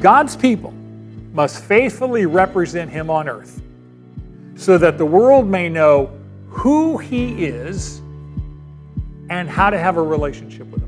God's people must faithfully represent him on earth so that the world may know who he is and how to have a relationship with him.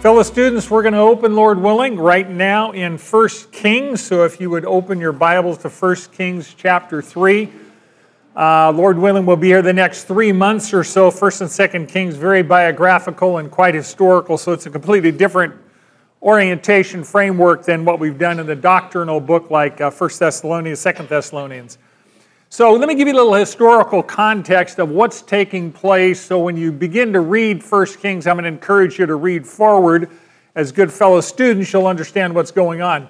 Fellow students, we're going to open, Lord willing, right now in 1 Kings. So if you would open your Bibles to 1 Kings chapter 3. Uh, Lord willing, we'll be here the next three months or so. 1st and 2nd Kings, very biographical and quite historical. So it's a completely different orientation framework than what we've done in the doctrinal book like uh, 1 Thessalonians, 2nd Thessalonians. So let me give you a little historical context of what's taking place. So when you begin to read 1 Kings, I'm going to encourage you to read forward. As good fellow students, you'll understand what's going on.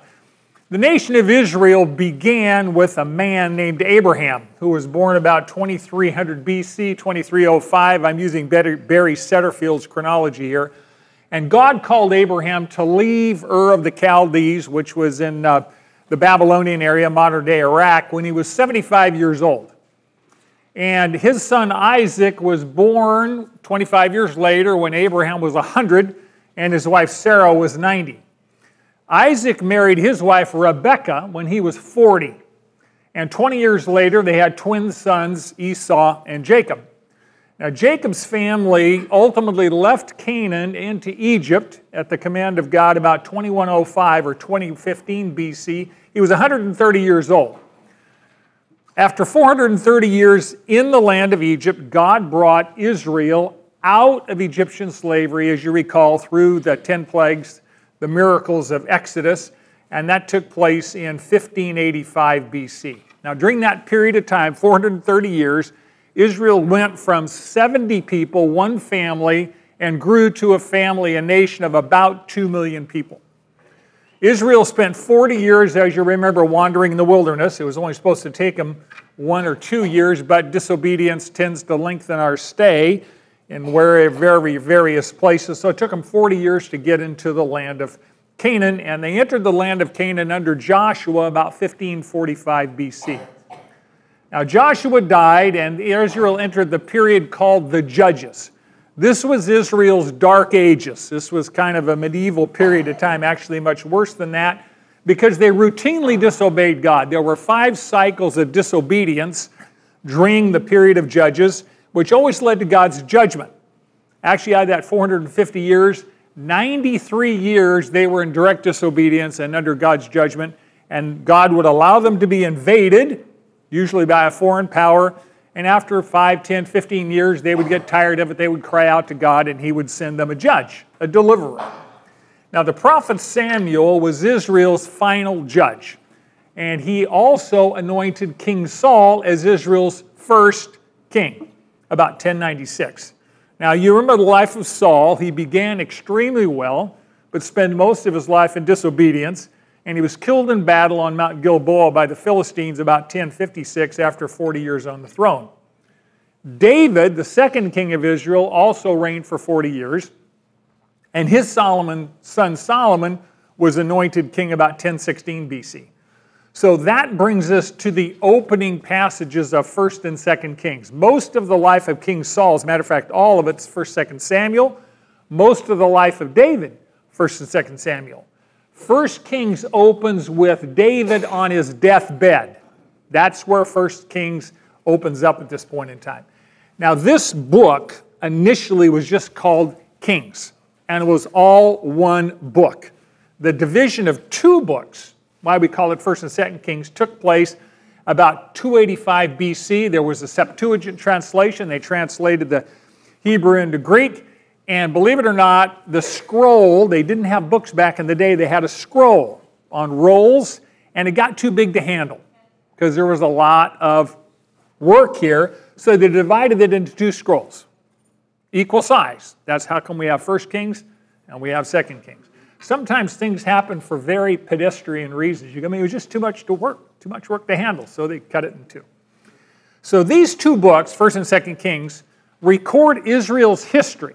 The nation of Israel began with a man named Abraham, who was born about 2300 BC, 2305. I'm using Barry Setterfield's chronology here. And God called Abraham to leave Ur of the Chaldees, which was in uh, the Babylonian area, modern day Iraq, when he was 75 years old. And his son Isaac was born 25 years later when Abraham was 100 and his wife Sarah was 90. Isaac married his wife Rebekah when he was 40. And 20 years later, they had twin sons, Esau and Jacob. Now, Jacob's family ultimately left Canaan into Egypt at the command of God about 2105 or 2015 BC he was 130 years old. After 430 years in the land of Egypt, God brought Israel out of Egyptian slavery, as you recall, through the 10 plagues, the miracles of Exodus, and that took place in 1585 BC. Now, during that period of time, 430 years, Israel went from 70 people, one family, and grew to a family, a nation of about 2 million people. Israel spent 40 years, as you remember, wandering in the wilderness. It was only supposed to take them one or two years, but disobedience tends to lengthen our stay in very, very various places. So it took them 40 years to get into the land of Canaan, and they entered the land of Canaan under Joshua about 1545 BC. Now, Joshua died, and Israel entered the period called the Judges. This was Israel's dark ages. This was kind of a medieval period of time, actually, much worse than that, because they routinely disobeyed God. There were five cycles of disobedience during the period of Judges, which always led to God's judgment. Actually, out of that 450 years, 93 years they were in direct disobedience and under God's judgment, and God would allow them to be invaded, usually by a foreign power, and after 5, 10, 15 years, they would get tired of it. They would cry out to God, and He would send them a judge, a deliverer. Now, the prophet Samuel was Israel's final judge, and he also anointed King Saul as Israel's first king, about 1096. Now, you remember the life of Saul. He began extremely well, but spent most of his life in disobedience and he was killed in battle on Mount Gilboa by the Philistines about 1056 after 40 years on the throne. David, the second king of Israel, also reigned for 40 years, and his Solomon, son Solomon was anointed king about 1016 BC. So that brings us to the opening passages of 1st and 2nd Kings. Most of the life of King Saul, as a matter of fact, all of it's 1st, 2nd Samuel. Most of the life of David, 1st and 2nd Samuel. First Kings opens with David on his deathbed. That's where First Kings opens up at this point in time. Now, this book initially was just called Kings, and it was all one book. The division of two books, why we call it First and Second Kings, took place about 285 BC. There was a Septuagint translation. They translated the Hebrew into Greek. And believe it or not, the scroll, they didn't have books back in the day, they had a scroll on rolls, and it got too big to handle. because there was a lot of work here. So they divided it into two scrolls, equal size. That's how come we have First Kings and we have Second Kings. Sometimes things happen for very pedestrian reasons. You, I mean, it was just too much to work, too much work to handle, so they cut it in two. So these two books, First and Second Kings, record Israel's history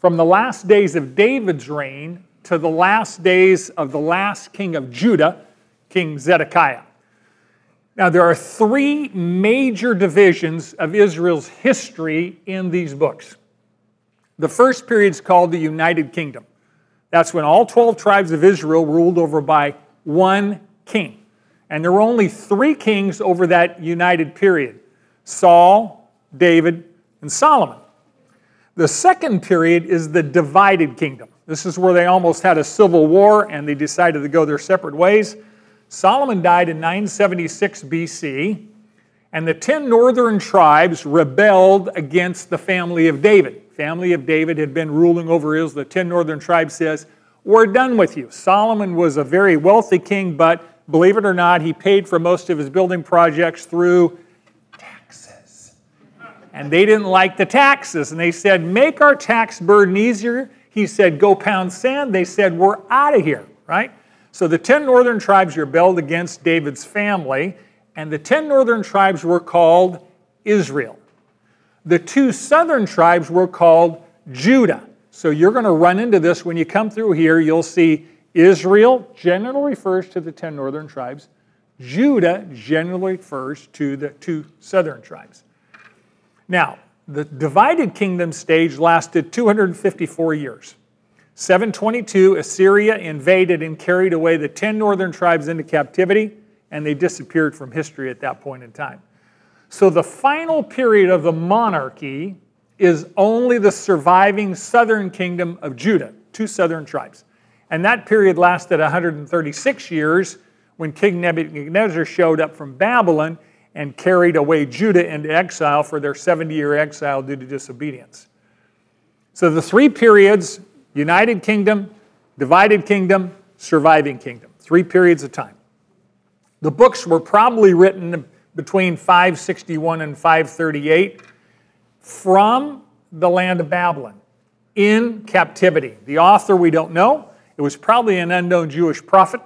from the last days of David's reign to the last days of the last king of Judah, King Zedekiah. Now, there are three major divisions of Israel's history in these books. The first period is called the United Kingdom. That's when all 12 tribes of Israel ruled over by one king. And there were only three kings over that united period Saul, David, and Solomon. The second period is the divided kingdom. This is where they almost had a civil war and they decided to go their separate ways. Solomon died in 976 BC, and the 10 northern tribes rebelled against the family of David. Family of David had been ruling over Israel. The 10 northern tribes says, "We're done with you." Solomon was a very wealthy king, but believe it or not, he paid for most of his building projects through. And they didn't like the taxes, and they said, "Make our tax burden easier." He said, "Go pound sand." They said, "We're out of here." Right? So the 10 northern tribes rebelled against David's family, and the 10 northern tribes were called Israel. The two southern tribes were called Judah. So you're going to run into this when you come through here. You'll see Israel generally refers to the 10 northern tribes, Judah generally refers to the two southern tribes. Now, the divided kingdom stage lasted 254 years. 722, Assyria invaded and carried away the 10 northern tribes into captivity, and they disappeared from history at that point in time. So the final period of the monarchy is only the surviving southern kingdom of Judah, two southern tribes. And that period lasted 136 years when King Nebuchadnezzar showed up from Babylon and carried away Judah into exile for their 70 year exile due to disobedience. So the three periods United Kingdom, Divided Kingdom, Surviving Kingdom. Three periods of time. The books were probably written between 561 and 538 from the land of Babylon in captivity. The author we don't know. It was probably an unknown Jewish prophet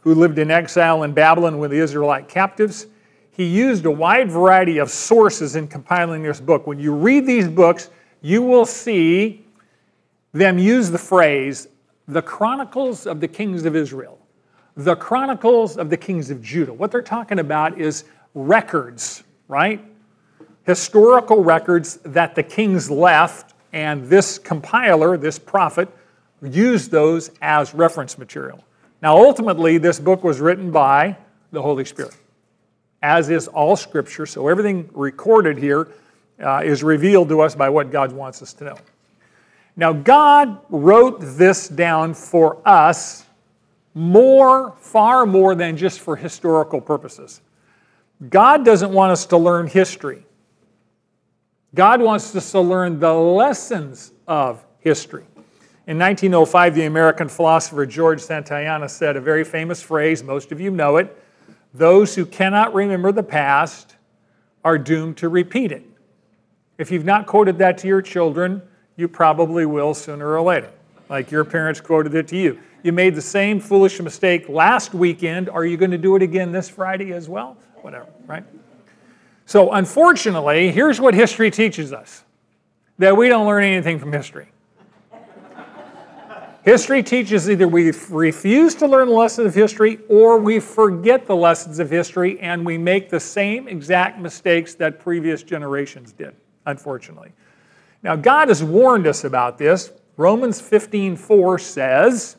who lived in exile in Babylon with the Israelite captives. He used a wide variety of sources in compiling this book. When you read these books, you will see them use the phrase, the Chronicles of the Kings of Israel, the Chronicles of the Kings of Judah. What they're talking about is records, right? Historical records that the kings left, and this compiler, this prophet, used those as reference material. Now, ultimately, this book was written by the Holy Spirit, as is all Scripture, so everything recorded here uh, is revealed to us by what God wants us to know. Now, God wrote this down for us more, far more than just for historical purposes. God doesn't want us to learn history. God wants us to learn the lessons of history. In 1905, the American philosopher George Santayana said a very famous phrase, most of you know it those who cannot remember the past are doomed to repeat it. If you've not quoted that to your children, you probably will sooner or later, like your parents quoted it to you. You made the same foolish mistake last weekend. Are you going to do it again this Friday as well? Whatever, right? So, unfortunately, here's what history teaches us that we don't learn anything from history. History teaches either we refuse to learn the lessons of history or we forget the lessons of history and we make the same exact mistakes that previous generations did, unfortunately. Now, God has warned us about this. Romans 15:4 says,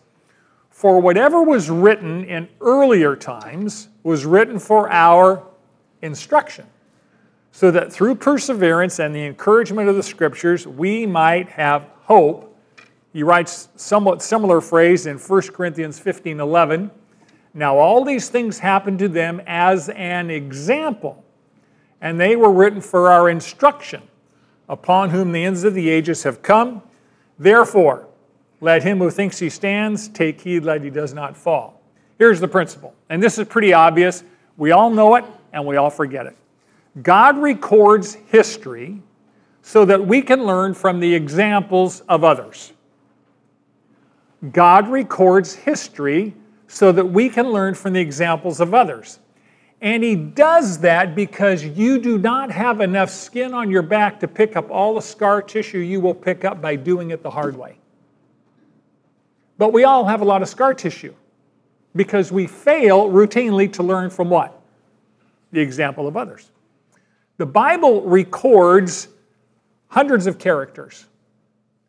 "For whatever was written in earlier times was written for our instruction, so that through perseverance and the encouragement of the scriptures we might have hope." He writes somewhat similar phrase in 1 Corinthians 15:11. Now all these things happened to them as an example, and they were written for our instruction upon whom the ends of the ages have come. Therefore, let him who thinks he stands take heed that he does not fall. Here's the principle, and this is pretty obvious. We all know it and we all forget it. God records history so that we can learn from the examples of others. God records history so that we can learn from the examples of others. And He does that because you do not have enough skin on your back to pick up all the scar tissue you will pick up by doing it the hard way. But we all have a lot of scar tissue because we fail routinely to learn from what? The example of others. The Bible records hundreds of characters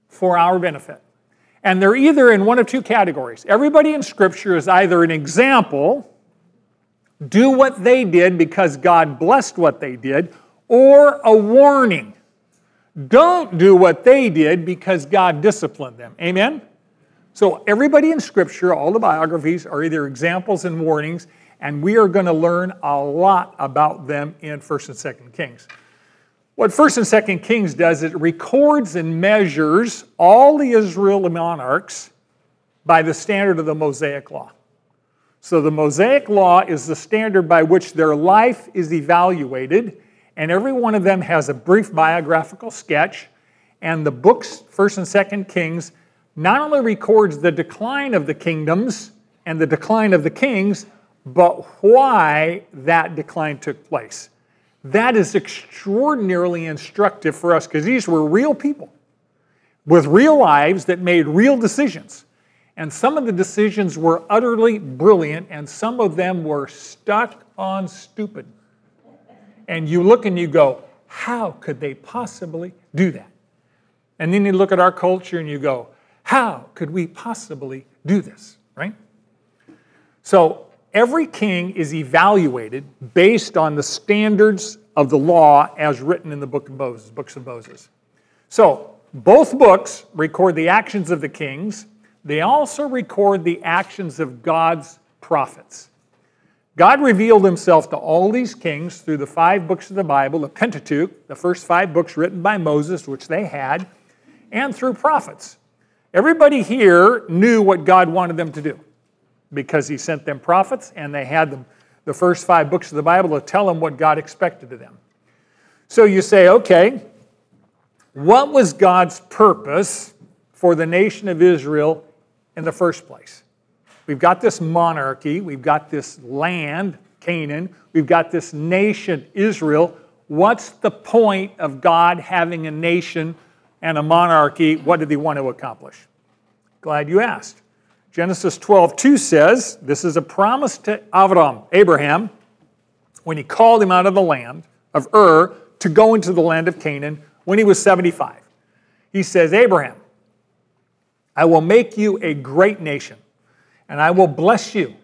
for our benefit. And they're either in one of two categories. Everybody in Scripture is either an example, do what they did because God blessed what they did, or a warning. Don't do what they did because God disciplined them. Amen? So, everybody in Scripture, all the biographies, are either examples and warnings, and we are going to learn a lot about them in 1st and 2nd Kings. What 1st and 2nd Kings does is it records and measures all the Israeli monarchs by the standard of the Mosaic Law. So the Mosaic Law is the standard by which their life is evaluated, and every one of them has a brief biographical sketch. And the books, 1st and 2nd Kings, not only records the decline of the kingdoms and the decline of the kings, but why that decline took place. That is extraordinarily instructive for us because these were real people with real lives that made real decisions. And some of the decisions were utterly brilliant, and some of them were stuck on stupid. And you look and you go, how could they possibly do that? And then you look at our culture and you go, how could we possibly do this, right? So every king is evaluated based on the standards of the law as written in the book of Moses, books of Moses. So both books record the actions of the kings. They also record the actions of God's prophets. God revealed himself to all these kings through the five books of the Bible, the Pentateuch, the first five books written by Moses, which they had, and through prophets. Everybody here knew what God wanted them to do because he sent them prophets and they had them, the first five books of the Bible to tell them what God expected of them. So you say, okay, what was God's purpose for the nation of Israel in the first place? We've got this monarchy, we've got this land, Canaan, we've got this nation, Israel. What's the point of God having a nation and a monarchy? What did he want to accomplish? Glad you asked. Genesis 12, 2 says, This is a promise to Avram, Abraham, when he called him out of the land of Ur to go into the land of Canaan when he was 75. He says, Abraham, I will make you a great nation, and I will bless you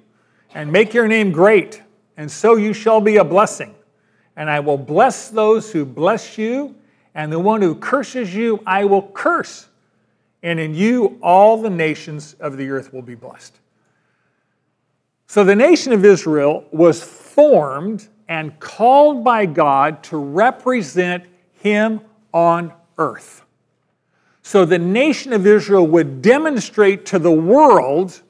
and make your name great, and so you shall be a blessing. And I will bless those who bless you, and the one who curses you, I will curse and in you all the nations of the earth will be blessed. So the nation of Israel was formed and called by God to represent Him on earth. So the nation of Israel would demonstrate to the world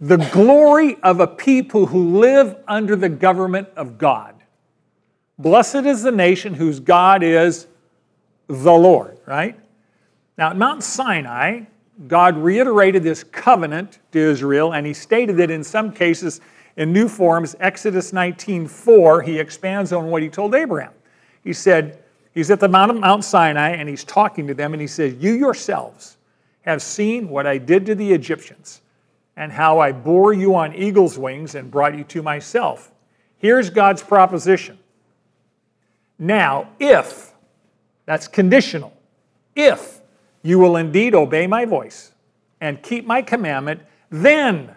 the glory of a people who live under the government of God. Blessed is the nation whose God is the Lord, right? Now, at Mount Sinai, God reiterated this covenant to Israel, and he stated it in some cases in new forms. Exodus 19:4, he expands on what he told Abraham. He said, he's at the Mount of Mount Sinai, and he's talking to them, and he says, You yourselves have seen what I did to the Egyptians, and how I bore you on eagle's wings and brought you to myself. Here's God's proposition. Now, if, that's conditional, if you will indeed obey my voice and keep my commandment, then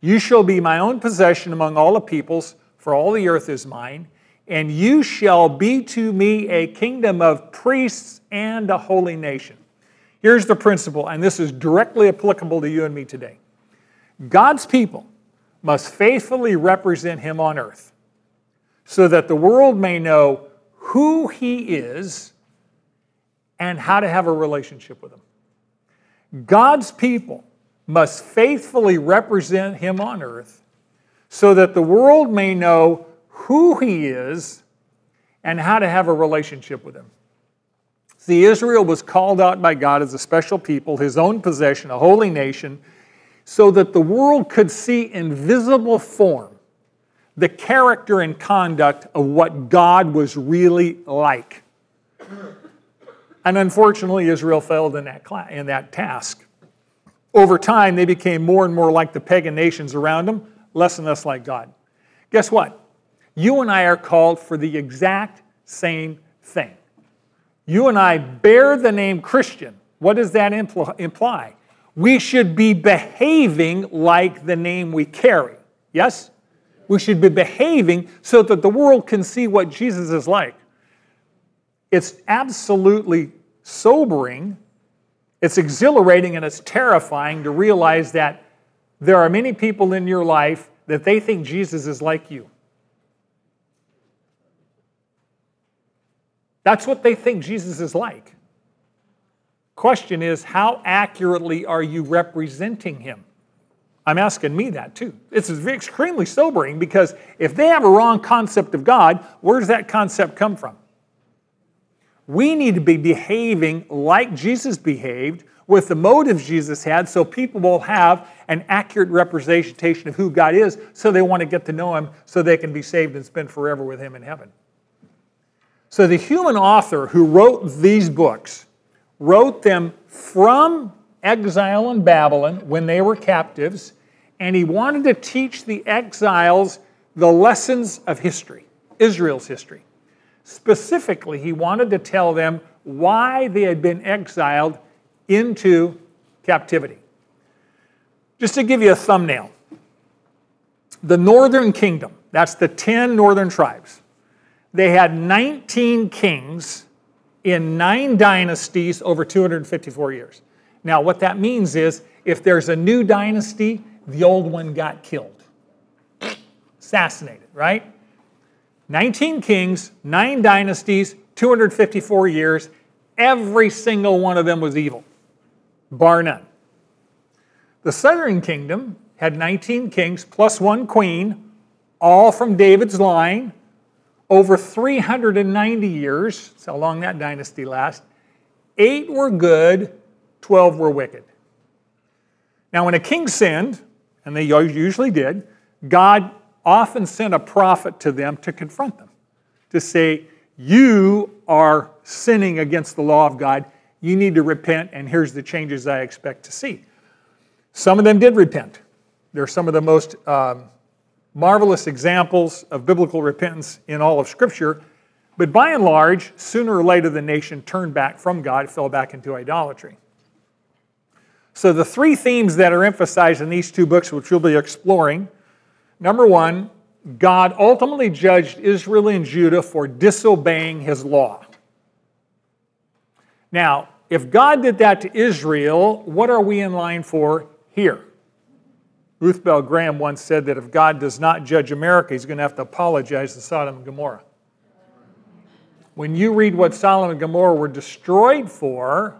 you shall be my own possession among all the peoples, for all the earth is mine, and you shall be to me a kingdom of priests and a holy nation. Here's the principle, and this is directly applicable to you and me today. God's people must faithfully represent him on earth so that the world may know who he is and how to have a relationship with Him. God's people must faithfully represent Him on earth so that the world may know who He is and how to have a relationship with Him. See, Israel was called out by God as a special people, His own possession, a holy nation, so that the world could see in visible form the character and conduct of what God was really like. And unfortunately, Israel failed in that, in that task. Over time, they became more and more like the pagan nations around them, less and less like God. Guess what? You and I are called for the exact same thing. You and I bear the name Christian. What does that imply? We should be behaving like the name we carry. Yes? We should be behaving so that the world can see what Jesus is like. It's absolutely sobering, it's exhilarating, and it's terrifying to realize that there are many people in your life that they think Jesus is like you. That's what they think Jesus is like. Question is, how accurately are you representing him? I'm asking me that too. It's extremely sobering because if they have a wrong concept of God, where does that concept come from? We need to be behaving like Jesus behaved with the motives Jesus had so people will have an accurate representation of who God is so they want to get to know Him so they can be saved and spend forever with Him in heaven. So, the human author who wrote these books wrote them from exile in Babylon when they were captives, and he wanted to teach the exiles the lessons of history, Israel's history. Specifically, he wanted to tell them why they had been exiled into captivity. Just to give you a thumbnail, the northern kingdom, that's the 10 northern tribes, they had 19 kings in nine dynasties over 254 years. Now, what that means is if there's a new dynasty, the old one got killed, assassinated, right? 19 kings, nine dynasties, 254 years. Every single one of them was evil, bar none. The southern kingdom had 19 kings plus one queen, all from David's line, over 390 years, that's how long that dynasty lasts, eight were good, 12 were wicked. Now, when a king sinned, and they usually did, God often sent a prophet to them to confront them, to say, You are sinning against the law of God. You need to repent, and here's the changes I expect to see. Some of them did repent. They're some of the most um, marvelous examples of biblical repentance in all of Scripture. But by and large, sooner or later, the nation turned back from God, fell back into idolatry. So, the three themes that are emphasized in these two books, which we'll be exploring number one, God ultimately judged Israel and Judah for disobeying his law. Now, if God did that to Israel, what are we in line for here? Ruth Bell Graham once said that if God does not judge America, he's going to have to apologize to Sodom and Gomorrah. When you read what Sodom and Gomorrah were destroyed for,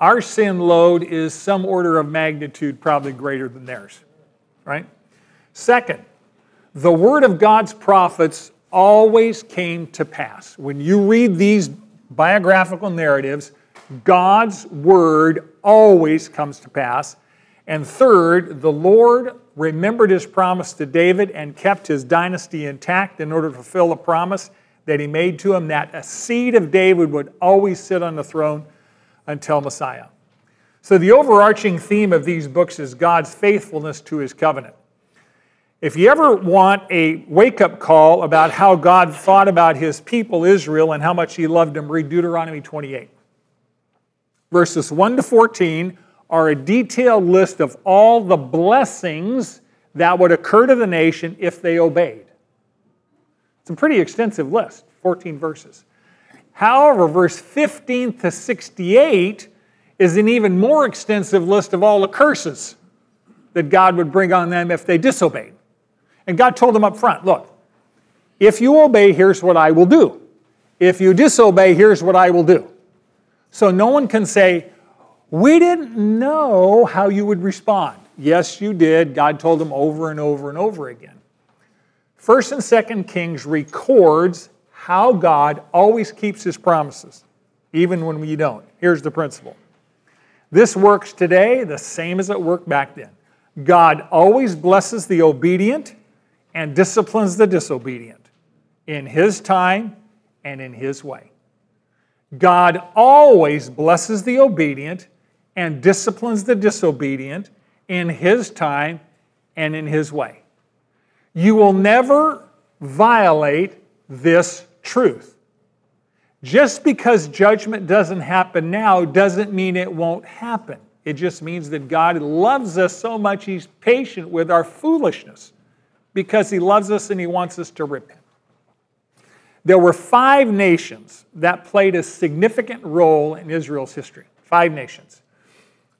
our sin load is some order of magnitude probably greater than theirs, right? Second, the word of God's prophets always came to pass. When you read these biographical narratives, God's word always comes to pass. And third, the Lord remembered his promise to David and kept his dynasty intact in order to fulfill the promise that he made to him that a seed of David would always sit on the throne until Messiah. So, the overarching theme of these books is God's faithfulness to his covenant. If you ever want a wake up call about how God thought about his people, Israel, and how much he loved them, read Deuteronomy 28. Verses 1 to 14 are a detailed list of all the blessings that would occur to the nation if they obeyed. It's a pretty extensive list, 14 verses. However, verse 15 to 68 is an even more extensive list of all the curses that God would bring on them if they disobeyed. And God told them up front look, if you obey, here's what I will do. If you disobey, here's what I will do. So no one can say, we didn't know how you would respond. Yes, you did. God told them over and over and over again. First and Second Kings records how God always keeps his promises, even when we don't. Here's the principle. This works today the same as it worked back then. God always blesses the obedient and disciplines the disobedient in his time and in his way. God always blesses the obedient and disciplines the disobedient in his time and in his way. You will never violate this truth. Just because judgment doesn't happen now doesn't mean it won't happen. It just means that God loves us so much, He's patient with our foolishness because He loves us and He wants us to repent. There were five nations that played a significant role in Israel's history. Five nations.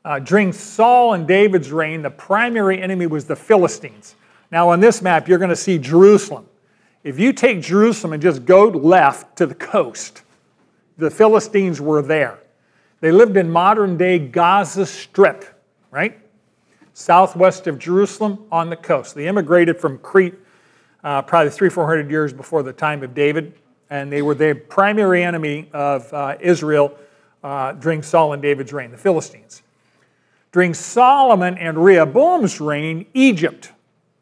Uh, during Saul and David's reign, the primary enemy was the Philistines. Now, on this map, you're going to see Jerusalem. If you take Jerusalem and just go left to the coast, the Philistines were there. They lived in modern day Gaza Strip, right? Southwest of Jerusalem on the coast. They immigrated from Crete uh, probably three, four hundred years before the time of David, and they were the primary enemy of uh, Israel uh, during Saul and David's reign, the Philistines. During Solomon and Rehoboam's reign, Egypt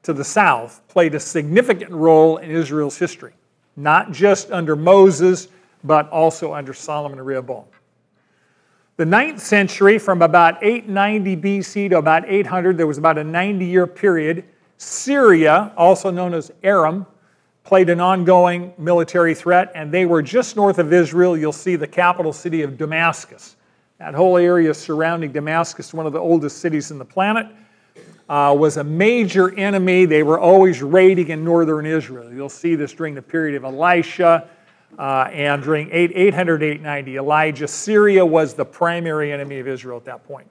to the south played a significant role in Israel's history, not just under Moses, but also under Solomon and Rehoboam. The ninth century, from about 890 BC to about 800, there was about a 90 year period. Syria, also known as Aram, played an ongoing military threat, and they were just north of Israel. You'll see the capital city of Damascus. That whole area surrounding Damascus, one of the oldest cities in the planet, uh, was a major enemy. They were always raiding in northern Israel. You'll see this during the period of Elisha uh, and during 8, 800 890. Elijah, Syria was the primary enemy of Israel at that point.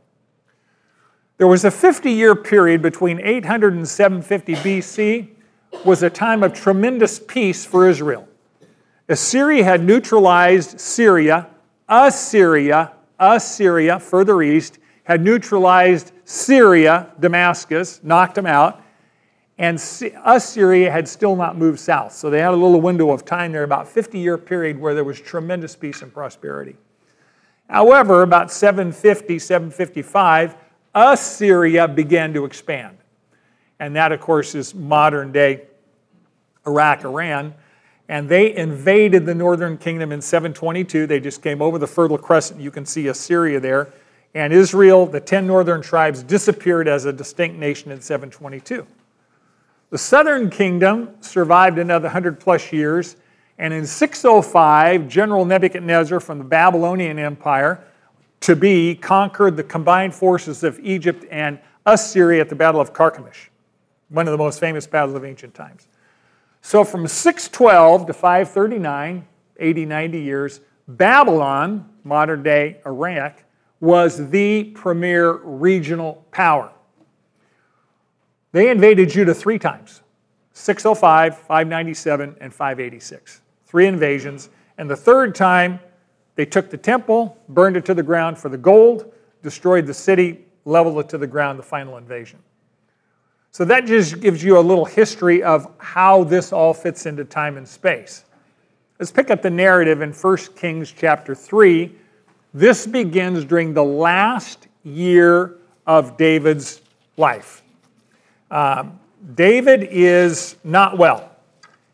There was a 50 year period between 800 and 750 BC was a time of tremendous peace for Israel. Assyria had neutralized Syria. Assyria Assyria, further east, had neutralized Syria, Damascus, knocked them out, and Assyria had still not moved south. So they had a little window of time there, about 50 year period, where there was tremendous peace and prosperity. However, about 750, 755, Assyria began to expand. And that, of course, is modern day Iraq, Iran and they invaded the northern kingdom in 722. They just came over the Fertile Crescent. You can see Assyria there. And Israel, the 10 northern tribes, disappeared as a distinct nation in 722. The southern kingdom survived another 100 plus years. And in 605, General Nebuchadnezzar from the Babylonian Empire to be conquered the combined forces of Egypt and Assyria at the Battle of Carchemish, one of the most famous battles of ancient times. So from 612 to 539, 80, 90 years, Babylon, modern day Iraq, was the premier regional power. They invaded Judah three times 605, 597, and 586. Three invasions. And the third time, they took the temple, burned it to the ground for the gold, destroyed the city, leveled it to the ground, the final invasion. So that just gives you a little history of how this all fits into time and space. Let's pick up the narrative in 1 Kings chapter 3. This begins during the last year of David's life. Um, David is not well.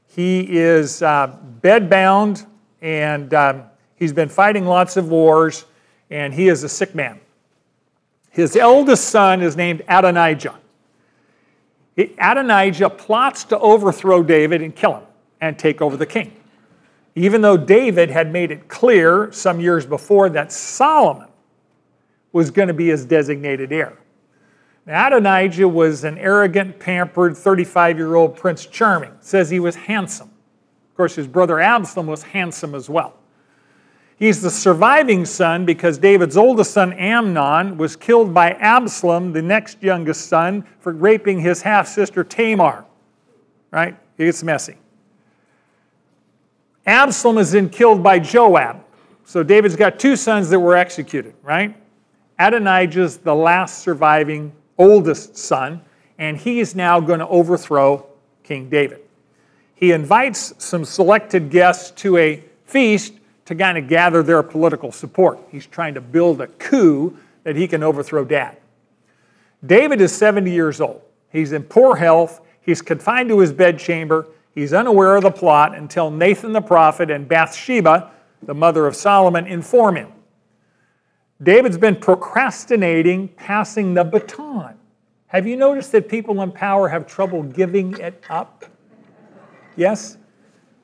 He is uh, bedbound and um, he's been fighting lots of wars and he is a sick man. His eldest son is named Adonijah. Adonijah plots to overthrow David and kill him and take over the king. Even though David had made it clear some years before that Solomon was going to be his designated heir. Adonijah was an arrogant, pampered 35 year old Prince Charming. Says he was handsome. Of course, his brother Absalom was handsome as well. He's the surviving son because David's oldest son, Amnon, was killed by Absalom, the next youngest son, for raping his half sister Tamar. Right? It gets messy. Absalom is then killed by Joab. So David's got two sons that were executed, right? Adonijah's the last surviving oldest son, and he is now going to overthrow King David. he invites some selected guests to a feast to kind of gather their political support. He's trying to build a coup that he can overthrow dad. David is 70 years old. He's in poor health. He's confined to his bedchamber. He's unaware of the plot until Nathan the prophet and Bathsheba, the mother of Solomon, inform him. David's been procrastinating passing the baton. Have you noticed that people in power have trouble giving it up? Yes?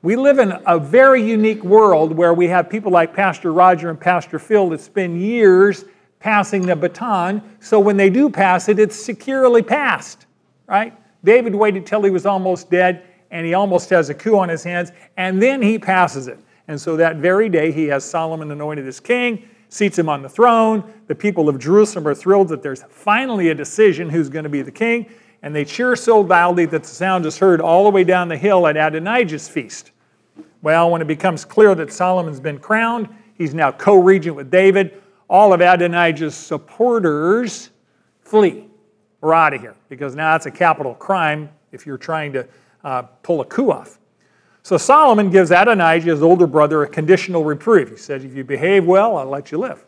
We live in a very unique world where we have people like Pastor Roger and Pastor Phil that spend years passing the baton, so when they do pass it, it's securely passed, right? David waited till he was almost dead, and he almost has a coup on his hands, and then he passes it. And so that very day, he has Solomon anointed as king seats him on the throne. The people of Jerusalem are thrilled that there's finally a decision who's going to be the king, and they cheer so loudly that the sound is heard all the way down the hill at Adonijah's feast. Well, when it becomes clear that Solomon's been crowned, he's now co regent with David, all of Adonijah's supporters flee. We're out of here because now that's a capital crime if you're trying to uh, pull a coup off. So Solomon gives Adonijah, his older brother, a conditional reprieve. He says, If you behave well, I'll let you live.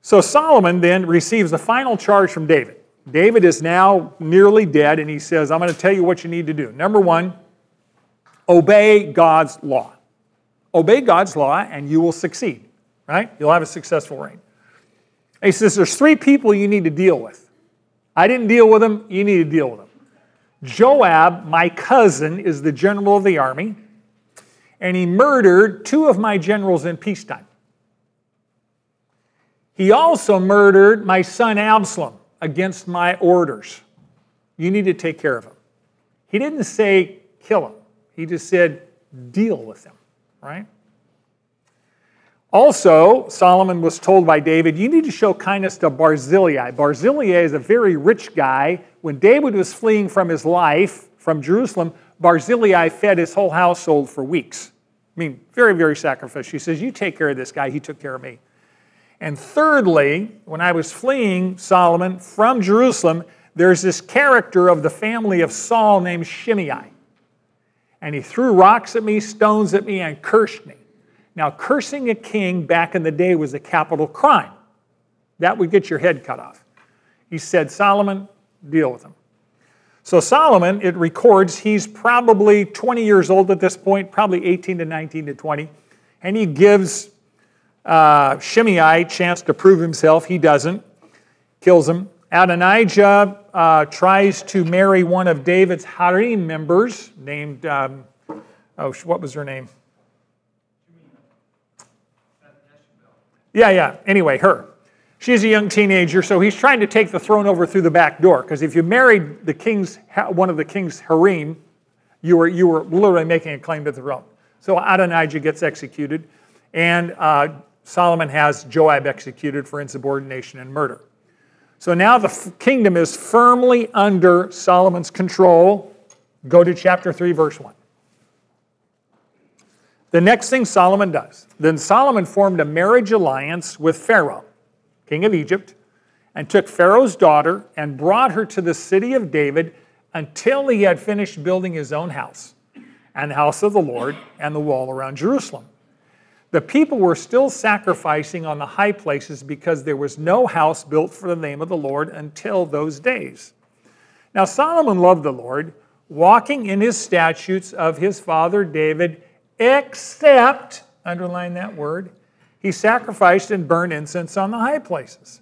So Solomon then receives the final charge from David. David is now nearly dead, and he says, I'm going to tell you what you need to do. Number one, obey God's law. Obey God's law, and you will succeed, right? You'll have a successful reign. He says, There's three people you need to deal with. I didn't deal with them, you need to deal with them. Joab, my cousin, is the general of the army, and he murdered two of my generals in peacetime. He also murdered my son Absalom against my orders. You need to take care of him. He didn't say kill him, he just said deal with him, right? Also, Solomon was told by David, You need to show kindness to Barzillai. Barzillai is a very rich guy. When David was fleeing from his life from Jerusalem, Barzillai fed his whole household for weeks. I mean, very, very sacrificial. He says, You take care of this guy, he took care of me. And thirdly, when I was fleeing Solomon from Jerusalem, there's this character of the family of Saul named Shimei. And he threw rocks at me, stones at me, and cursed me. Now, cursing a king back in the day was a capital crime. That would get your head cut off. He said, Solomon, deal with him. So, Solomon, it records he's probably 20 years old at this point, probably 18 to 19 to 20, and he gives uh, Shimei a chance to prove himself. He doesn't, kills him. Adonijah uh, tries to marry one of David's harem members named, um, oh, what was her name? Yeah, yeah. Anyway, her. She's a young teenager, so he's trying to take the throne over through the back door. Because if you married the king's, one of the king's harem, you were, you were literally making a claim to the throne. So Adonijah gets executed, and uh, Solomon has Joab executed for insubordination and murder. So now the f- kingdom is firmly under Solomon's control. Go to chapter 3, verse 1. The next thing Solomon does, then Solomon formed a marriage alliance with Pharaoh, king of Egypt, and took Pharaoh's daughter and brought her to the city of David until he had finished building his own house and the house of the Lord and the wall around Jerusalem. The people were still sacrificing on the high places because there was no house built for the name of the Lord until those days. Now, Solomon loved the Lord, walking in his statutes of his father David except, underline that word, he sacrificed and burned incense on the high places.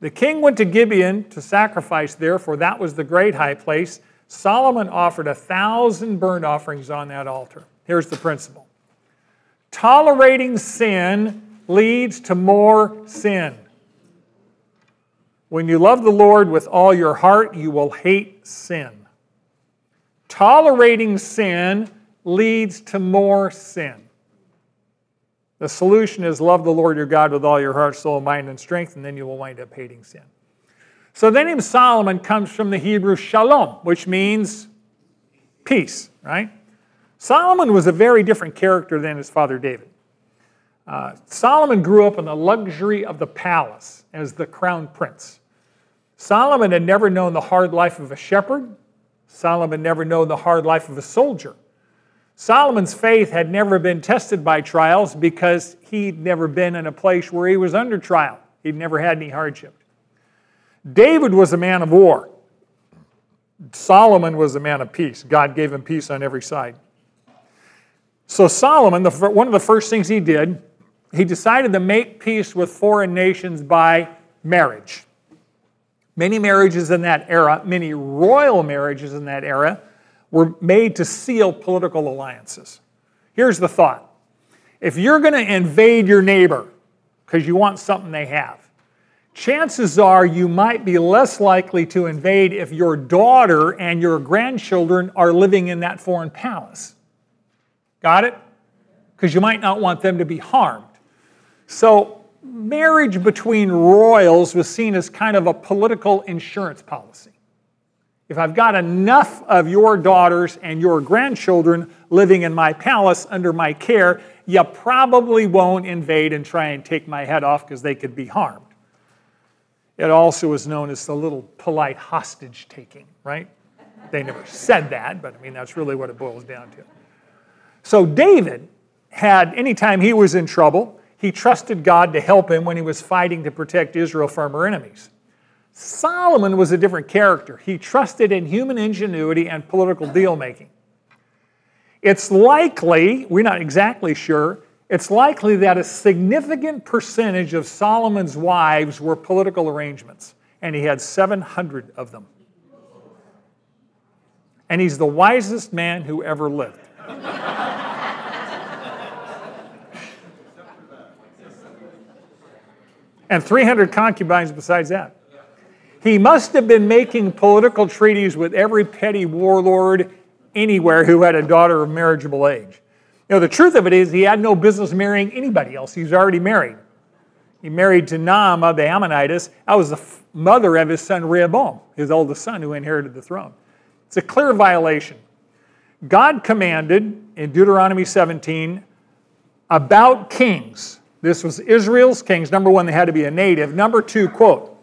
The king went to Gibeon to sacrifice there, for that was the great high place. Solomon offered a thousand burnt offerings on that altar. Here's the principle tolerating sin leads to more sin. When you love the Lord with all your heart, you will hate sin. Tolerating sin leads to more sin. The solution is love the Lord your God with all your heart, soul, mind, and strength, and then you will wind up hating sin. So the name Solomon comes from the Hebrew shalom, which means peace, right? Solomon was a very different character than his father David. Uh, Solomon grew up in the luxury of the palace as the crown prince. Solomon had never known the hard life of a shepherd Solomon never known the hard life of a soldier. Solomon's faith had never been tested by trials because he'd never been in a place where he was under trial. He'd never had any hardship. David was a man of war. Solomon was a man of peace. God gave him peace on every side. So, Solomon, the, one of the first things he did, he decided to make peace with foreign nations by marriage. Many marriages in that era, many royal marriages in that era, were made to seal political alliances. Here's the thought if you're going to invade your neighbor because you want something they have, chances are you might be less likely to invade if your daughter and your grandchildren are living in that foreign palace. Got it? Because you might not want them to be harmed. So, marriage between royals was seen as kind of a political insurance policy. If I've got enough of your daughters and your grandchildren living in my palace under my care, you probably won't invade and try and take my head off because they could be harmed. It also is known as the little polite hostage taking, right? They never said that, but I mean, that's really what it boils down to. So, David had, anytime he was in trouble, he trusted God to help him when he was fighting to protect Israel from her enemies. Solomon was a different character. He trusted in human ingenuity and political deal making. It's likely, we're not exactly sure, it's likely that a significant percentage of Solomon's wives were political arrangements, and he had 700 of them. And he's the wisest man who ever lived. and 300 concubines besides that. He must have been making political treaties with every petty warlord anywhere who had a daughter of marriageable age. You know, the truth of it is, he had no business marrying anybody else. He was already married. He married to Naamah, the Ammonitess. That was the mother of his son Rehoboam, his oldest son, who inherited the throne. It's a clear violation. God commanded in Deuteronomy 17 about kings. This was Israel's kings. Number one, they had to be a native. Number two, quote,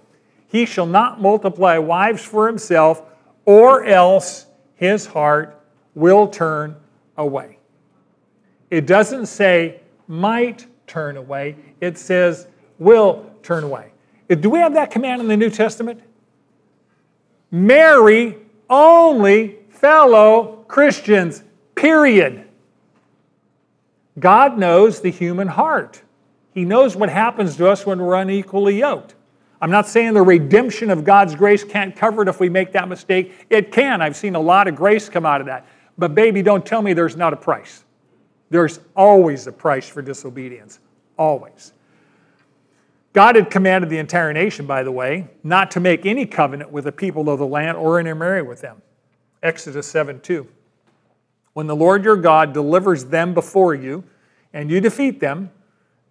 he shall not multiply wives for himself, or else his heart will turn away. It doesn't say might turn away, it says will turn away. Uh, do we have that command in the New Testament? Marry only fellow Christians, period. God knows the human heart. He knows what happens to us when we're unequally yoked. I'm not saying the redemption of God's grace can't cover it if we make that mistake. It can. I've seen a lot of grace come out of that. But, baby, don't tell me there's not a price. There's always a price for disobedience. Always. God had commanded the entire nation, by the way, not to make any covenant with the people of the land or intermarry with them. Exodus 7 2. When the Lord your God delivers them before you, and you defeat them,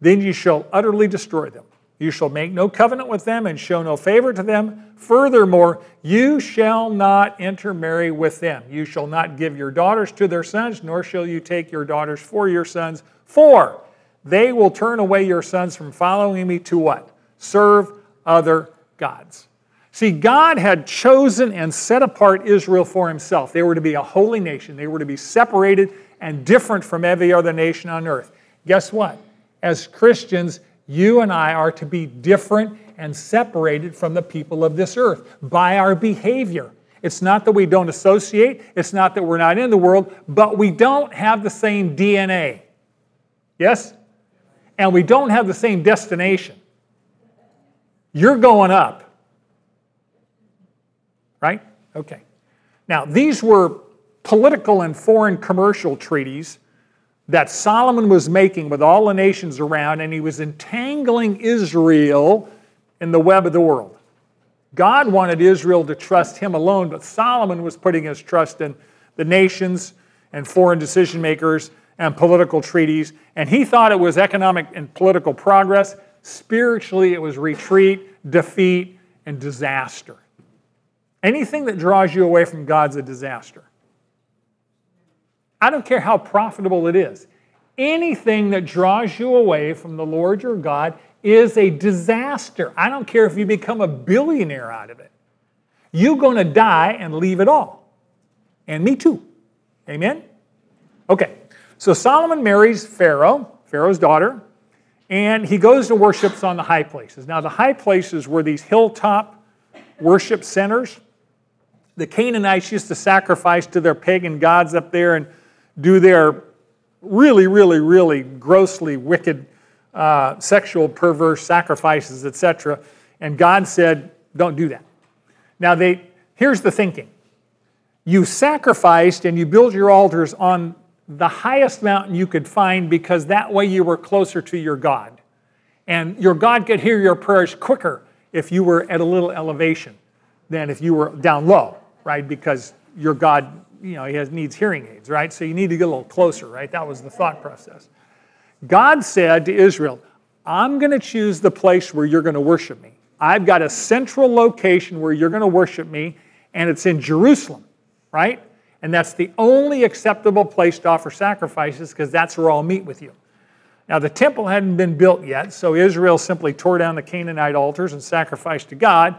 then you shall utterly destroy them. You shall make no covenant with them and show no favor to them. Furthermore, you shall not intermarry with them. You shall not give your daughters to their sons, nor shall you take your daughters for your sons. For they will turn away your sons from following me to what? Serve other gods. See, God had chosen and set apart Israel for himself. They were to be a holy nation, they were to be separated and different from every other nation on earth. Guess what? As Christians, you and I are to be different and separated from the people of this earth by our behavior. It's not that we don't associate, it's not that we're not in the world, but we don't have the same DNA. Yes? And we don't have the same destination. You're going up. Right? Okay. Now, these were political and foreign commercial treaties that Solomon was making with all the nations around, and he was entangling Israel in the web of the world. God wanted Israel to trust him alone, but Solomon was putting his trust in the nations and foreign decision makers and political treaties, and he thought it was economic and political progress. Spiritually, it was retreat, defeat, and disaster. Anything that draws you away from God's a disaster. I don't care how profitable it is. Anything that draws you away from the Lord your God is a disaster. I don't care if you become a billionaire out of it. You're going to die and leave it all. And me too. Amen? Okay, so Solomon marries Pharaoh, Pharaoh's daughter, and he goes to worships on the high places. Now, the high places were these hilltop worship centers. The Canaanites used to sacrifice to their pagan gods up there and do their really, really, really grossly wicked uh, sexual perverse sacrifices, etc. And God said, don't do that. Now, they, here's the thinking you sacrificed and you built your altars on the highest mountain you could find because that way you were closer to your God. And your God could hear your prayers quicker if you were at a little elevation than if you were down low, right? Because your God, you know, he has, needs hearing aids, right? So you need to get a little closer, right? That was the thought process. God said to Israel, I'm going to choose the place where you're going to worship me. I've got a central location where you're going to worship me, and it's in Jerusalem, right? And that's the only acceptable place to offer sacrifices because that's where I'll meet with you. Now, the temple hadn't been built yet, so Israel simply tore down the Canaanite altars and sacrificed to God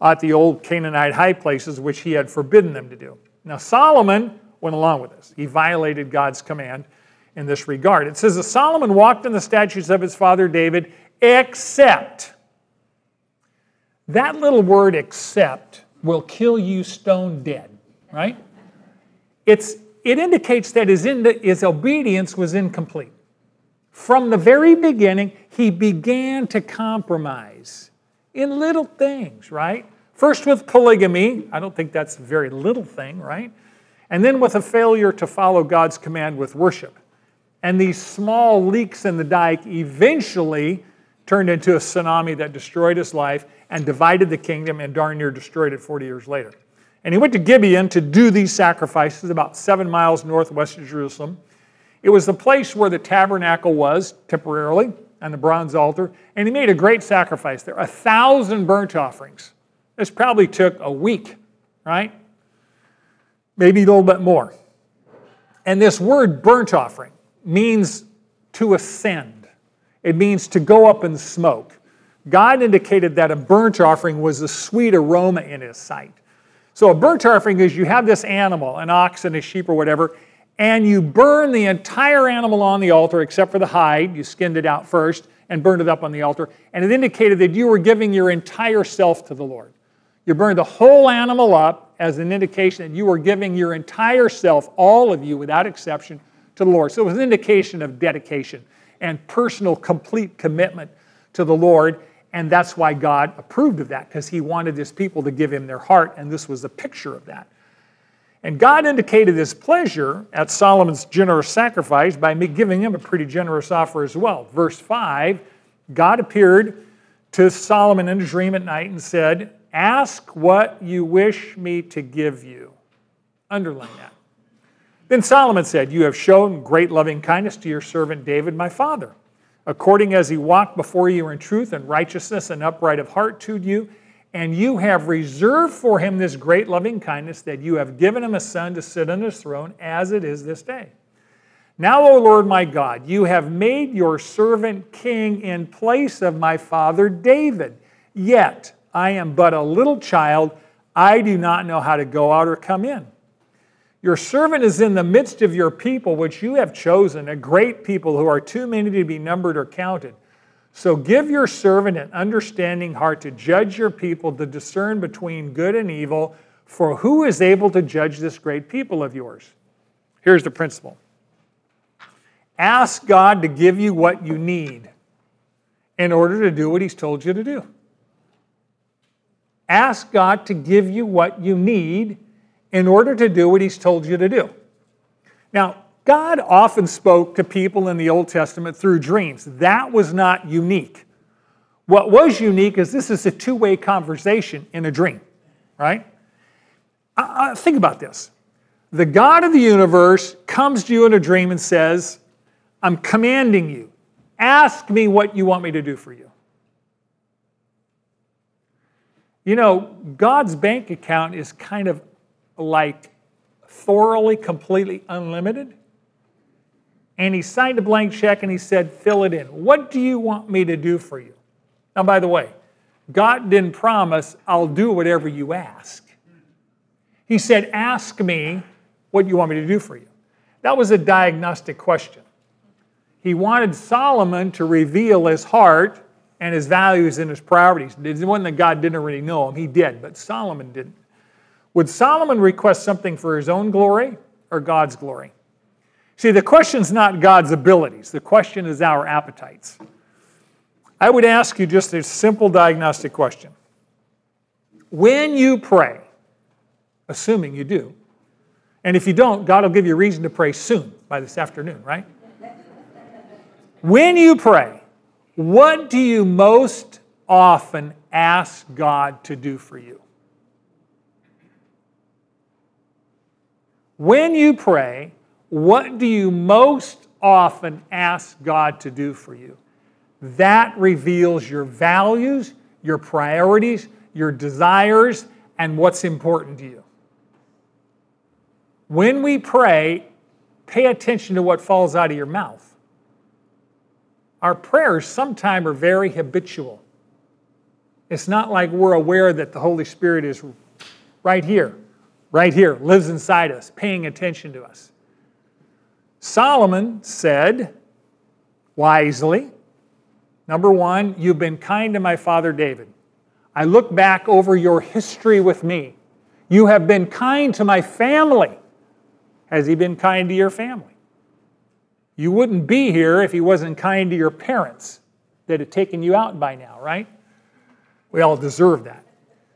at the old Canaanite high places, which he had forbidden them to do. Now, Solomon went along with this. He violated God's command in this regard. It says that Solomon walked in the statutes of his father David, except. That little word, except, will kill you stone dead, right? It's, it indicates that his, in, his obedience was incomplete. From the very beginning, he began to compromise in little things, right? First with polygamy. I don't think that's a very little thing, right? And then with a failure to follow God's command with worship. And these small leaks in the dike eventually turned into a tsunami that destroyed his life and divided the kingdom and darn near destroyed it 40 years later. And he went to Gibeon to do these sacrifices about seven miles northwest of Jerusalem. It was the place where the tabernacle was temporarily and the bronze altar, and he made a great sacrifice there a thousand burnt offerings. This probably took a week, right? Maybe a little bit more. And this word burnt offering means to ascend, it means to go up in smoke. God indicated that a burnt offering was a sweet aroma in his sight. So, a burnt offering is you have this animal, an ox and a sheep or whatever, and you burn the entire animal on the altar except for the hide. You skinned it out first and burned it up on the altar. And it indicated that you were giving your entire self to the Lord. You burned the whole animal up as an indication that you were giving your entire self, all of you without exception, to the Lord. So it was an indication of dedication and personal, complete commitment to the Lord. And that's why God approved of that, because He wanted His people to give Him their heart, and this was a picture of that. And God indicated His pleasure at Solomon's generous sacrifice by giving him a pretty generous offer as well. Verse 5 God appeared to Solomon in a dream at night and said, Ask what you wish me to give you. Underline that. Then Solomon said, You have shown great loving kindness to your servant David, my father, according as he walked before you in truth and righteousness and upright of heart to you. And you have reserved for him this great loving kindness that you have given him a son to sit on his throne as it is this day. Now, O Lord my God, you have made your servant king in place of my father David. Yet I am but a little child. I do not know how to go out or come in. Your servant is in the midst of your people, which you have chosen, a great people who are too many to be numbered or counted. So give your servant an understanding heart to judge your people, to discern between good and evil, for who is able to judge this great people of yours? Here's the principle Ask God to give you what you need in order to do what He's told you to do. Ask God to give you what you need in order to do what He's told you to do. Now, God often spoke to people in the Old Testament through dreams. That was not unique. What was unique is this is a two way conversation in a dream, right? Uh, think about this. The God of the universe comes to you in a dream and says, I'm commanding you, ask me what you want me to do for you. You know, God's bank account is kind of like thoroughly, completely unlimited and he signed a blank check and he said, fill it in. What do you want me to do for you? Now, by the way, God didn't promise, I'll do whatever you ask. He said, ask me What you want me to do for you? That was a diagnostic question. He wanted Solomon to reveal his heart and his values and his priorities. It wasn't that God didn't already know him, he did, but Solomon didn't. Would Solomon request something for his own glory or God's glory? See, the question is not God's abilities, the question is our appetites. I would ask you just a simple diagnostic question. When you pray, assuming you do, and if you don't, God will give you a reason to pray soon by this afternoon, right? When you pray, what do you most often ask God to do for you? When you pray, what do you most often ask God to do for you? That reveals your values, your priorities, your desires, and what's important to you. When we pray, pay attention to what falls out of your mouth. Our prayers sometimes are very habitual. It's not like we're aware that the Holy Spirit is right here, right here, lives inside us, paying attention to us. Solomon said wisely, number one, you've been kind to my father David. I look back over your history with me. You have been kind to my family. Has he been kind to your family? You wouldn't be here if he wasn't kind to your parents that had taken you out by now, right? We all deserve that.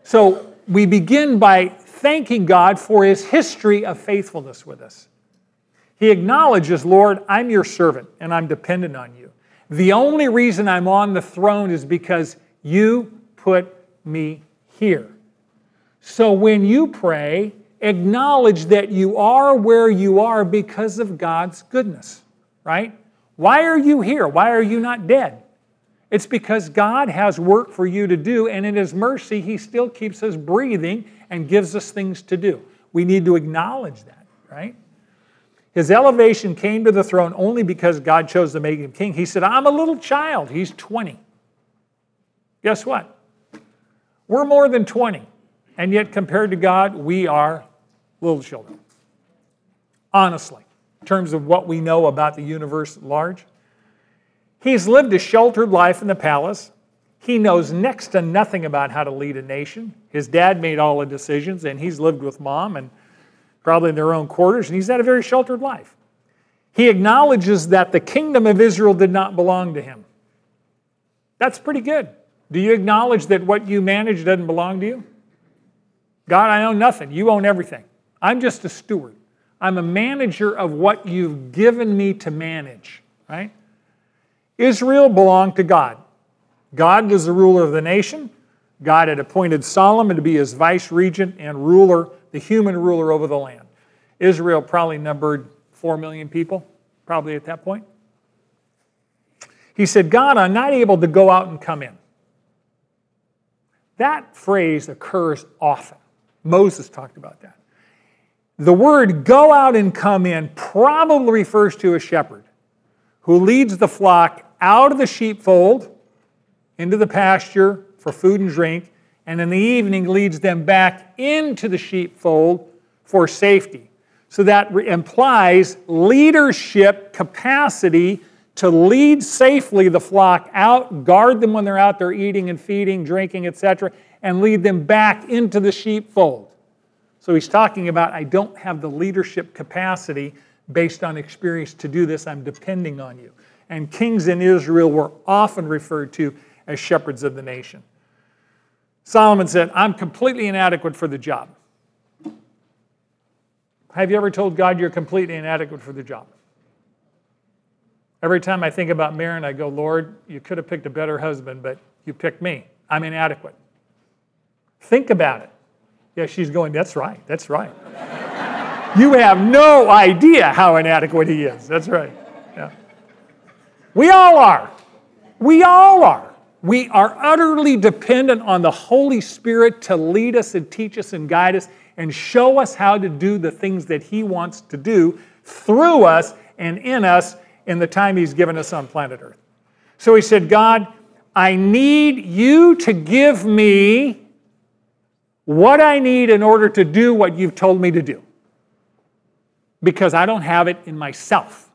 So we begin by thanking God for his history of faithfulness with us. He acknowledges, Lord, I'm your servant and I'm dependent on you. The only reason I'm on the throne is because you put me here. So when you pray, acknowledge that you are where you are because of God's goodness right? Why are you here? Why are you not dead? It's because God has work for you to do, and in His mercy, He still keeps us breathing and gives us things to do. We need to acknowledge that, right? His elevation came to the throne only because God chose to make him king. He said, I'm a little child. He's 20. Guess what? We're more than 20. And yet, compared to God, we are little children. Honestly in terms of what we know about the universe at large. He's lived a sheltered life in the palace. He knows next to nothing about how to lead a nation. His dad made all the decisions, and he's lived with mom and probably in their own quarters, and he's had a very sheltered life. He acknowledges that the kingdom of Israel did not belong to him. That's pretty good. Do you acknowledge that what you manage doesn't belong to you? God, I own nothing. You own everything. I'm just a steward. I'm a manager of what you've given me to manage, right? Israel belonged to God. God was the ruler of the nation. God had appointed Solomon to be his vice regent and ruler, the human ruler over the land. Israel probably numbered 4 million people, probably at that point. He said, God, I'm not able to go out and come in. That phrase occurs often. Moses talked about that. The word go out and come in probably refers to a shepherd who leads the flock out of the sheepfold into the pasture for food and drink, and in the evening leads them back into the sheepfold for safety. So that implies leadership capacity to lead safely the flock out, guard them when they're out there eating and feeding, drinking, etc., and lead them back into the sheepfold. So he's talking about, I don't have the leadership capacity based on experience to do this. I'm depending on you. And kings in Israel were often referred to as shepherds of the nation. Solomon said, I'm completely inadequate for the job. Have you ever told God you're completely inadequate for the job? Every time I think about Marin, I go, Lord, you could have picked a better husband, but you picked me. I'm inadequate. Think about it. Yeah, she's going, That's right, that's right. you have no idea how inadequate he is. That's right. Yeah. We all are. We all are. We are utterly dependent on the Holy Spirit to lead us and teach us and guide us and show us how to do the things that He wants to do through us and in us in the time He's given us on planet Earth. So He said, God, I need you to give me what I need in order to do what you've told me to do. because I don't have it in myself.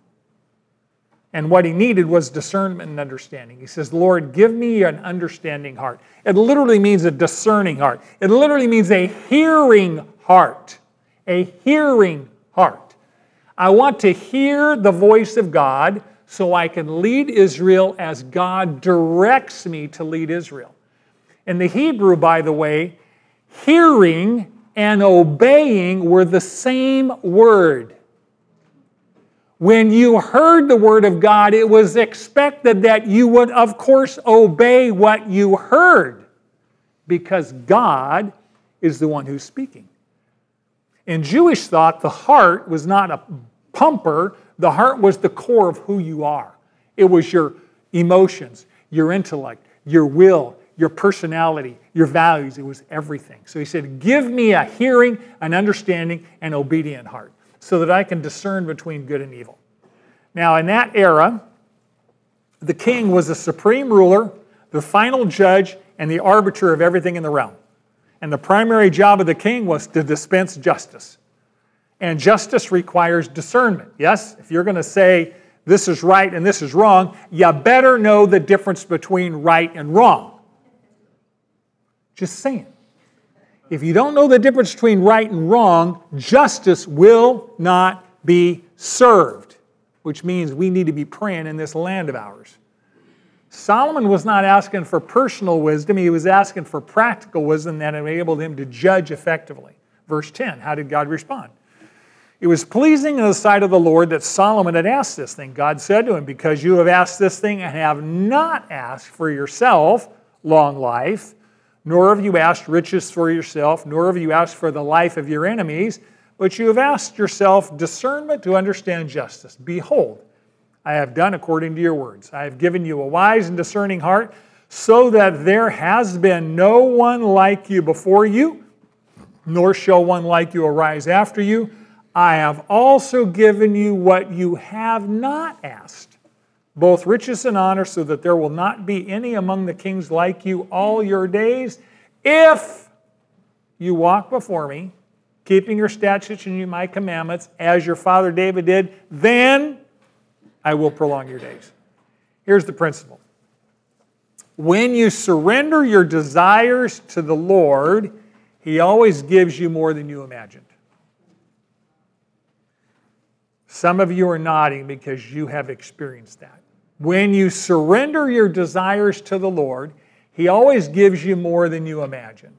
And what he needed was discernment and understanding. He says, Lord, give me an understanding heart. It literally means a discerning heart, it literally means a hearing heart. A hearing heart. I want to hear the voice of God so I can lead Israel as God directs me to lead Israel. In the Hebrew, by the way, hearing and obeying were the same word. When you heard the word of God, it was expected that you would, of course, obey what you heard because God is the one who's speaking. In Jewish thought, the heart was not a pumper, the heart was the core of who you are. It was your emotions, your intellect, your will, your personality, your values. It was everything. So he said, Give me a hearing, an understanding, an obedient heart so that I can discern between good and evil. Now, in that era, the king was the supreme ruler, the final judge, and the arbiter of everything in the realm. And the primary job of the king was to dispense justice. And justice requires discernment. Yes? If you're going to say this is right and this is wrong, you better know the difference between right and wrong. Just saying. If you don't know the difference between right and wrong, justice will not be served, which means we need to be praying in this land of ours. Solomon was not asking for personal wisdom, he was asking for practical wisdom that enabled him to judge effectively. Verse 10 How did God respond? It was pleasing in the sight of the Lord that Solomon had asked this thing. God said to him, Because you have asked this thing and have not asked for yourself long life, nor have you asked riches for yourself, nor have you asked for the life of your enemies, but you have asked yourself discernment to understand justice. Behold, I have done according to your words. I have given you a wise and discerning heart, so that there has been no one like you before you, nor shall one like you arise after you. I have also given you what you have not asked both riches and honor, so that there will not be any among the kings like you all your days, if you walk before me, keeping your statutes and my commandments, as your father David did, then I will prolong your days. Here's the principle when you surrender your desires to the Lord, He always gives you more than you imagined. Some of you are nodding because you have experienced that. When you surrender your desires to the Lord, He always gives you more than you imagined.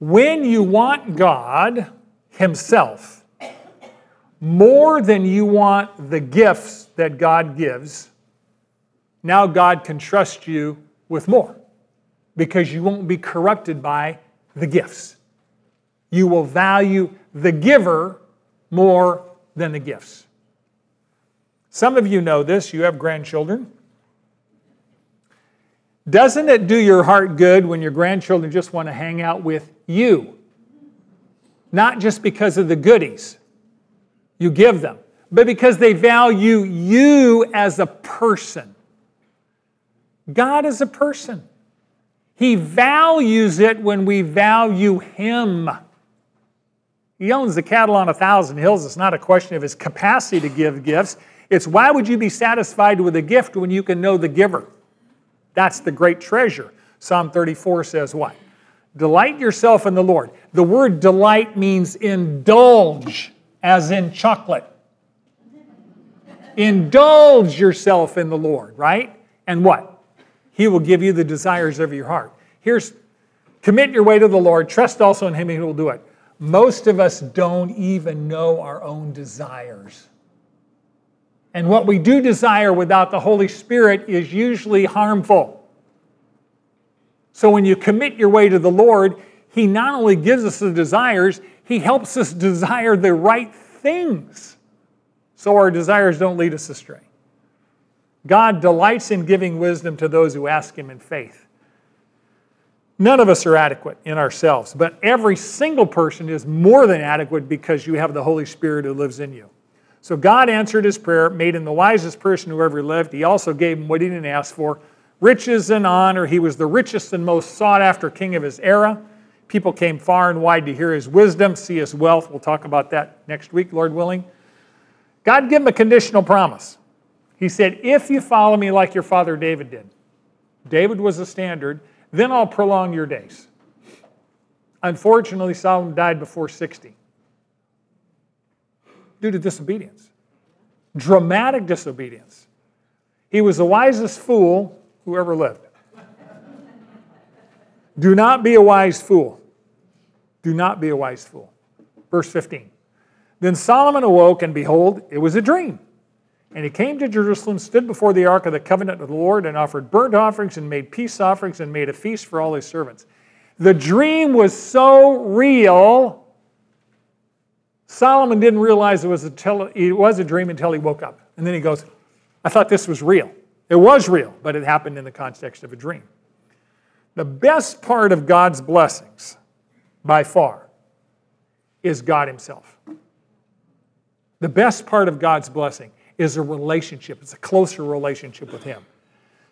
When you want God Himself more than you want the gifts that God gives, now God can trust you with more because you won't be corrupted by the gifts. You will value the giver more than the gifts. Some of you know this, you have grandchildren. Doesn't it do your heart good when your grandchildren just want to hang out with you? Not just because of the goodies you give them, but because they value you as a person. God is a person. He values it when we value Him. He owns the cattle on a thousand hills. It's not a question of His capacity to give gifts, it's why would you be satisfied with a gift when you can know the giver? That's the great treasure. Psalm 34 says what? Delight yourself in the Lord. The word delight means indulge, as in chocolate. Indulge yourself in the Lord, right? And what? He will give you the desires of your heart. Here's commit your way to the Lord, trust also in Him, and He will do it. Most of us don't even know our own desires. And what we do desire without the Holy Spirit is usually harmful. So when you commit your way to the Lord, He not only gives us the desires, He helps us desire the right things so our desires don't lead us astray. God delights in giving wisdom to those who ask Him in faith. None of us are adequate in ourselves, but every single person is more than adequate because you have the Holy Spirit who lives in you. So God answered his prayer, made him the wisest person who ever lived. He also gave him what he didn't ask for riches and honor. He was the richest and most sought after king of his era. People came far and wide to hear his wisdom, see his wealth. We'll talk about that next week, Lord willing. God gave him a conditional promise. He said, If you follow me like your father David did, David was the standard, then I'll prolong your days. Unfortunately, Solomon died before 60 due to disobedience, dramatic disobedience. He was the wisest fool who ever lived. Do not be a wise fool. Do not be a wise fool. Verse 15. Then Solomon awoke, and behold, it was a dream. And he came to Jerusalem, stood before the ark of the covenant of the Lord, and offered burnt offerings, and made peace offerings, and made a feast for all his servants. The dream was so real, Solomon didn't realize it was, a it was a dream until he woke up. And then he goes, I thought this was real. It was real, but it happened in the context of a dream. The best part of God's blessings, by far, is God Himself. The best part of God's blessing is a relationship, it's a closer relationship with Him.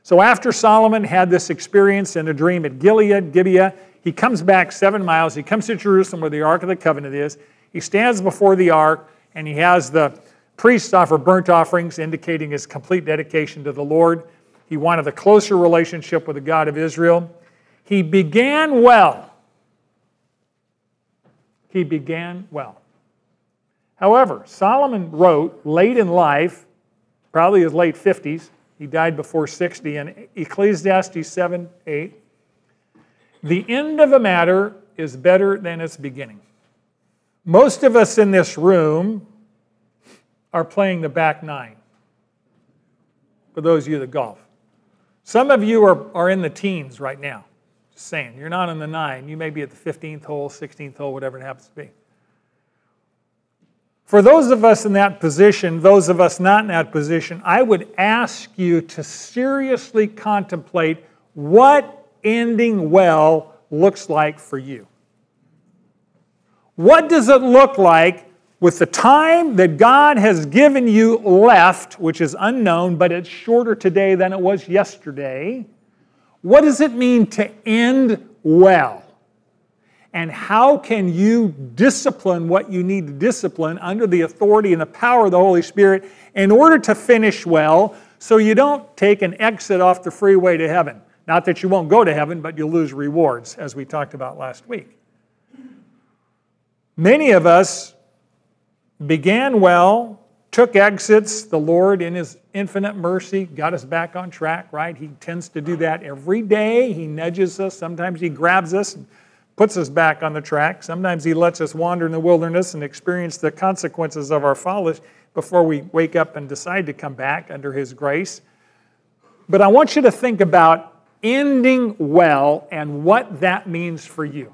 So after Solomon had this experience in a dream at Gilead, Gibeah, he comes back seven miles. He comes to Jerusalem where the Ark of the Covenant is. He stands before the Ark and he has the priests offer burnt offerings, indicating his complete dedication to the Lord. He wanted a closer relationship with the God of Israel. He began well. He began well. However, Solomon wrote late in life, probably his late 50s, he died before 60, in Ecclesiastes 7 8. The end of a matter is better than its beginning. Most of us in this room are playing the back nine, for those of you that golf. Some of you are, are in the teens right now. Just saying, you're not in the nine. You may be at the 15th hole, 16th hole, whatever it happens to be. For those of us in that position, those of us not in that position, I would ask you to seriously contemplate what ending well looks like for you. What does it look like with the time that God has given you left, which is unknown, but it's shorter today than it was yesterday? What does it mean to end well? and how can you discipline what you need to discipline under the authority and the power of the Holy Spirit in order to finish well so you don't take an exit off the freeway to heaven. Not that you won't go to heaven, but you'll lose rewards, as we talked about last week. Many of us began well, took exits. The Lord, in His infinite mercy, got us back on track, right? He tends to do that every day. He nudges us, sometimes He grabs us and puts us back on the track. Sometimes He lets us wander in the wilderness and experience the consequences of our folly before we wake up and decide to come back under His grace. But I want you to think about ending well and what that means for you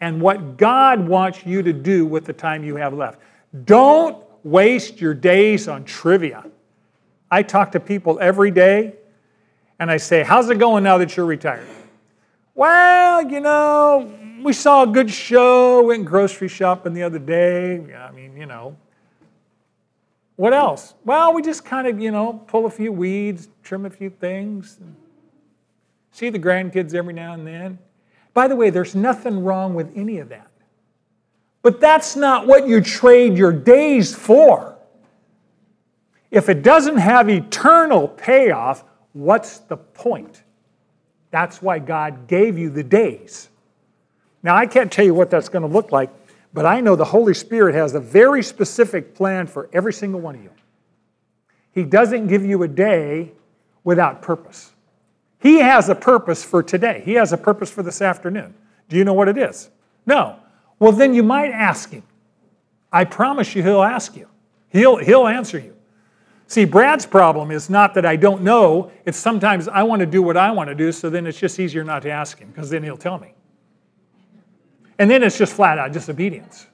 and what God wants you to do with the time you have left. Don't waste your days on trivia. I talk to people every day and I say, How's it going now that you're retired? Well, you know, we saw a good show, went grocery shopping the other day. I mean, you know. What else? Well, we just kind of, you know, pull a few weeds, trim a few things, see the grandkids every now and then. By the way, there's nothing wrong with any of that. But that's not what you trade your days for. If it doesn't have eternal payoff, what's the point? That's why God gave you the days. Now, I can't tell you what that's going to look like, but I know the Holy Spirit has a very specific plan for every single one of you. He doesn't give you a day without purpose. He has a purpose for today, He has a purpose for this afternoon. Do you know what it is? No. Well, then you might ask Him. I promise you, He'll ask you, He'll, he'll answer you. See, Brad's problem is not that I don't know, it's sometimes I want to do what I want to do, so then it's just easier not to ask him, because then he'll tell me. And then it's just flat out disobedience.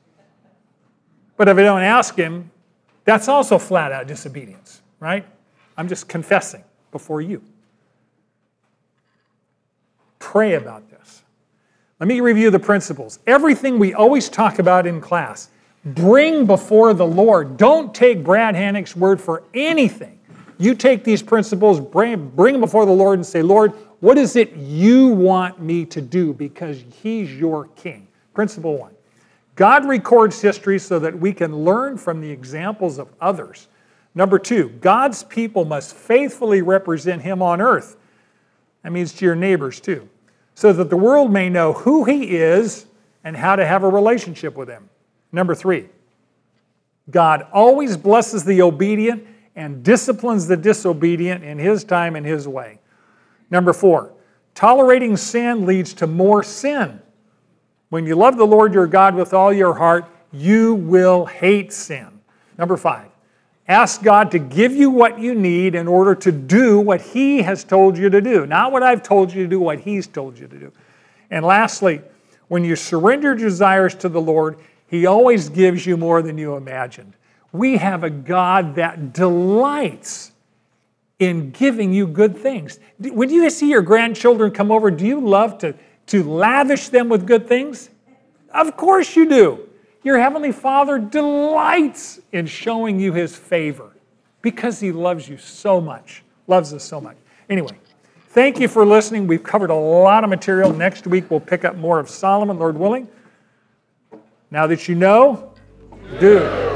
But if I don't ask him, that's also flat out disobedience, right? I'm just confessing before you. Pray about this. Let me review the principles. Everything we always talk about in class bring before the Lord. Don't take Brad Hannick's word for anything. You take these principles, bring, bring them before the Lord, and say, Lord, what is it you want me to do because He's your King? Principle one God records history so that we can learn from the examples of others. Number two, God's people must faithfully represent Him on earth. That means to your neighbors too, so that the world may know who He is and how to have a relationship with Him. Number three, God always blesses the obedient and disciplines the disobedient in His time and His way. Number four, tolerating sin leads to more sin. When you love the Lord your God with all your heart, you will hate sin. Number five, ask God to give you what you need in order to do what He has told you to do. Not what I've told you to do, what He's told you to do. And lastly, when you surrender your desires to the Lord, He always gives you more than you imagined. We have a God that delights in giving you good things. When you see your grandchildren come over, do you love to, to lavish them with good things? Of course you do. Your Heavenly Father delights in showing you His favor because He loves you so much, loves us so much. Anyway, thank you for listening. We've covered a lot of material. Next week we'll pick up more of Solomon, Lord willing. Now that you know, do.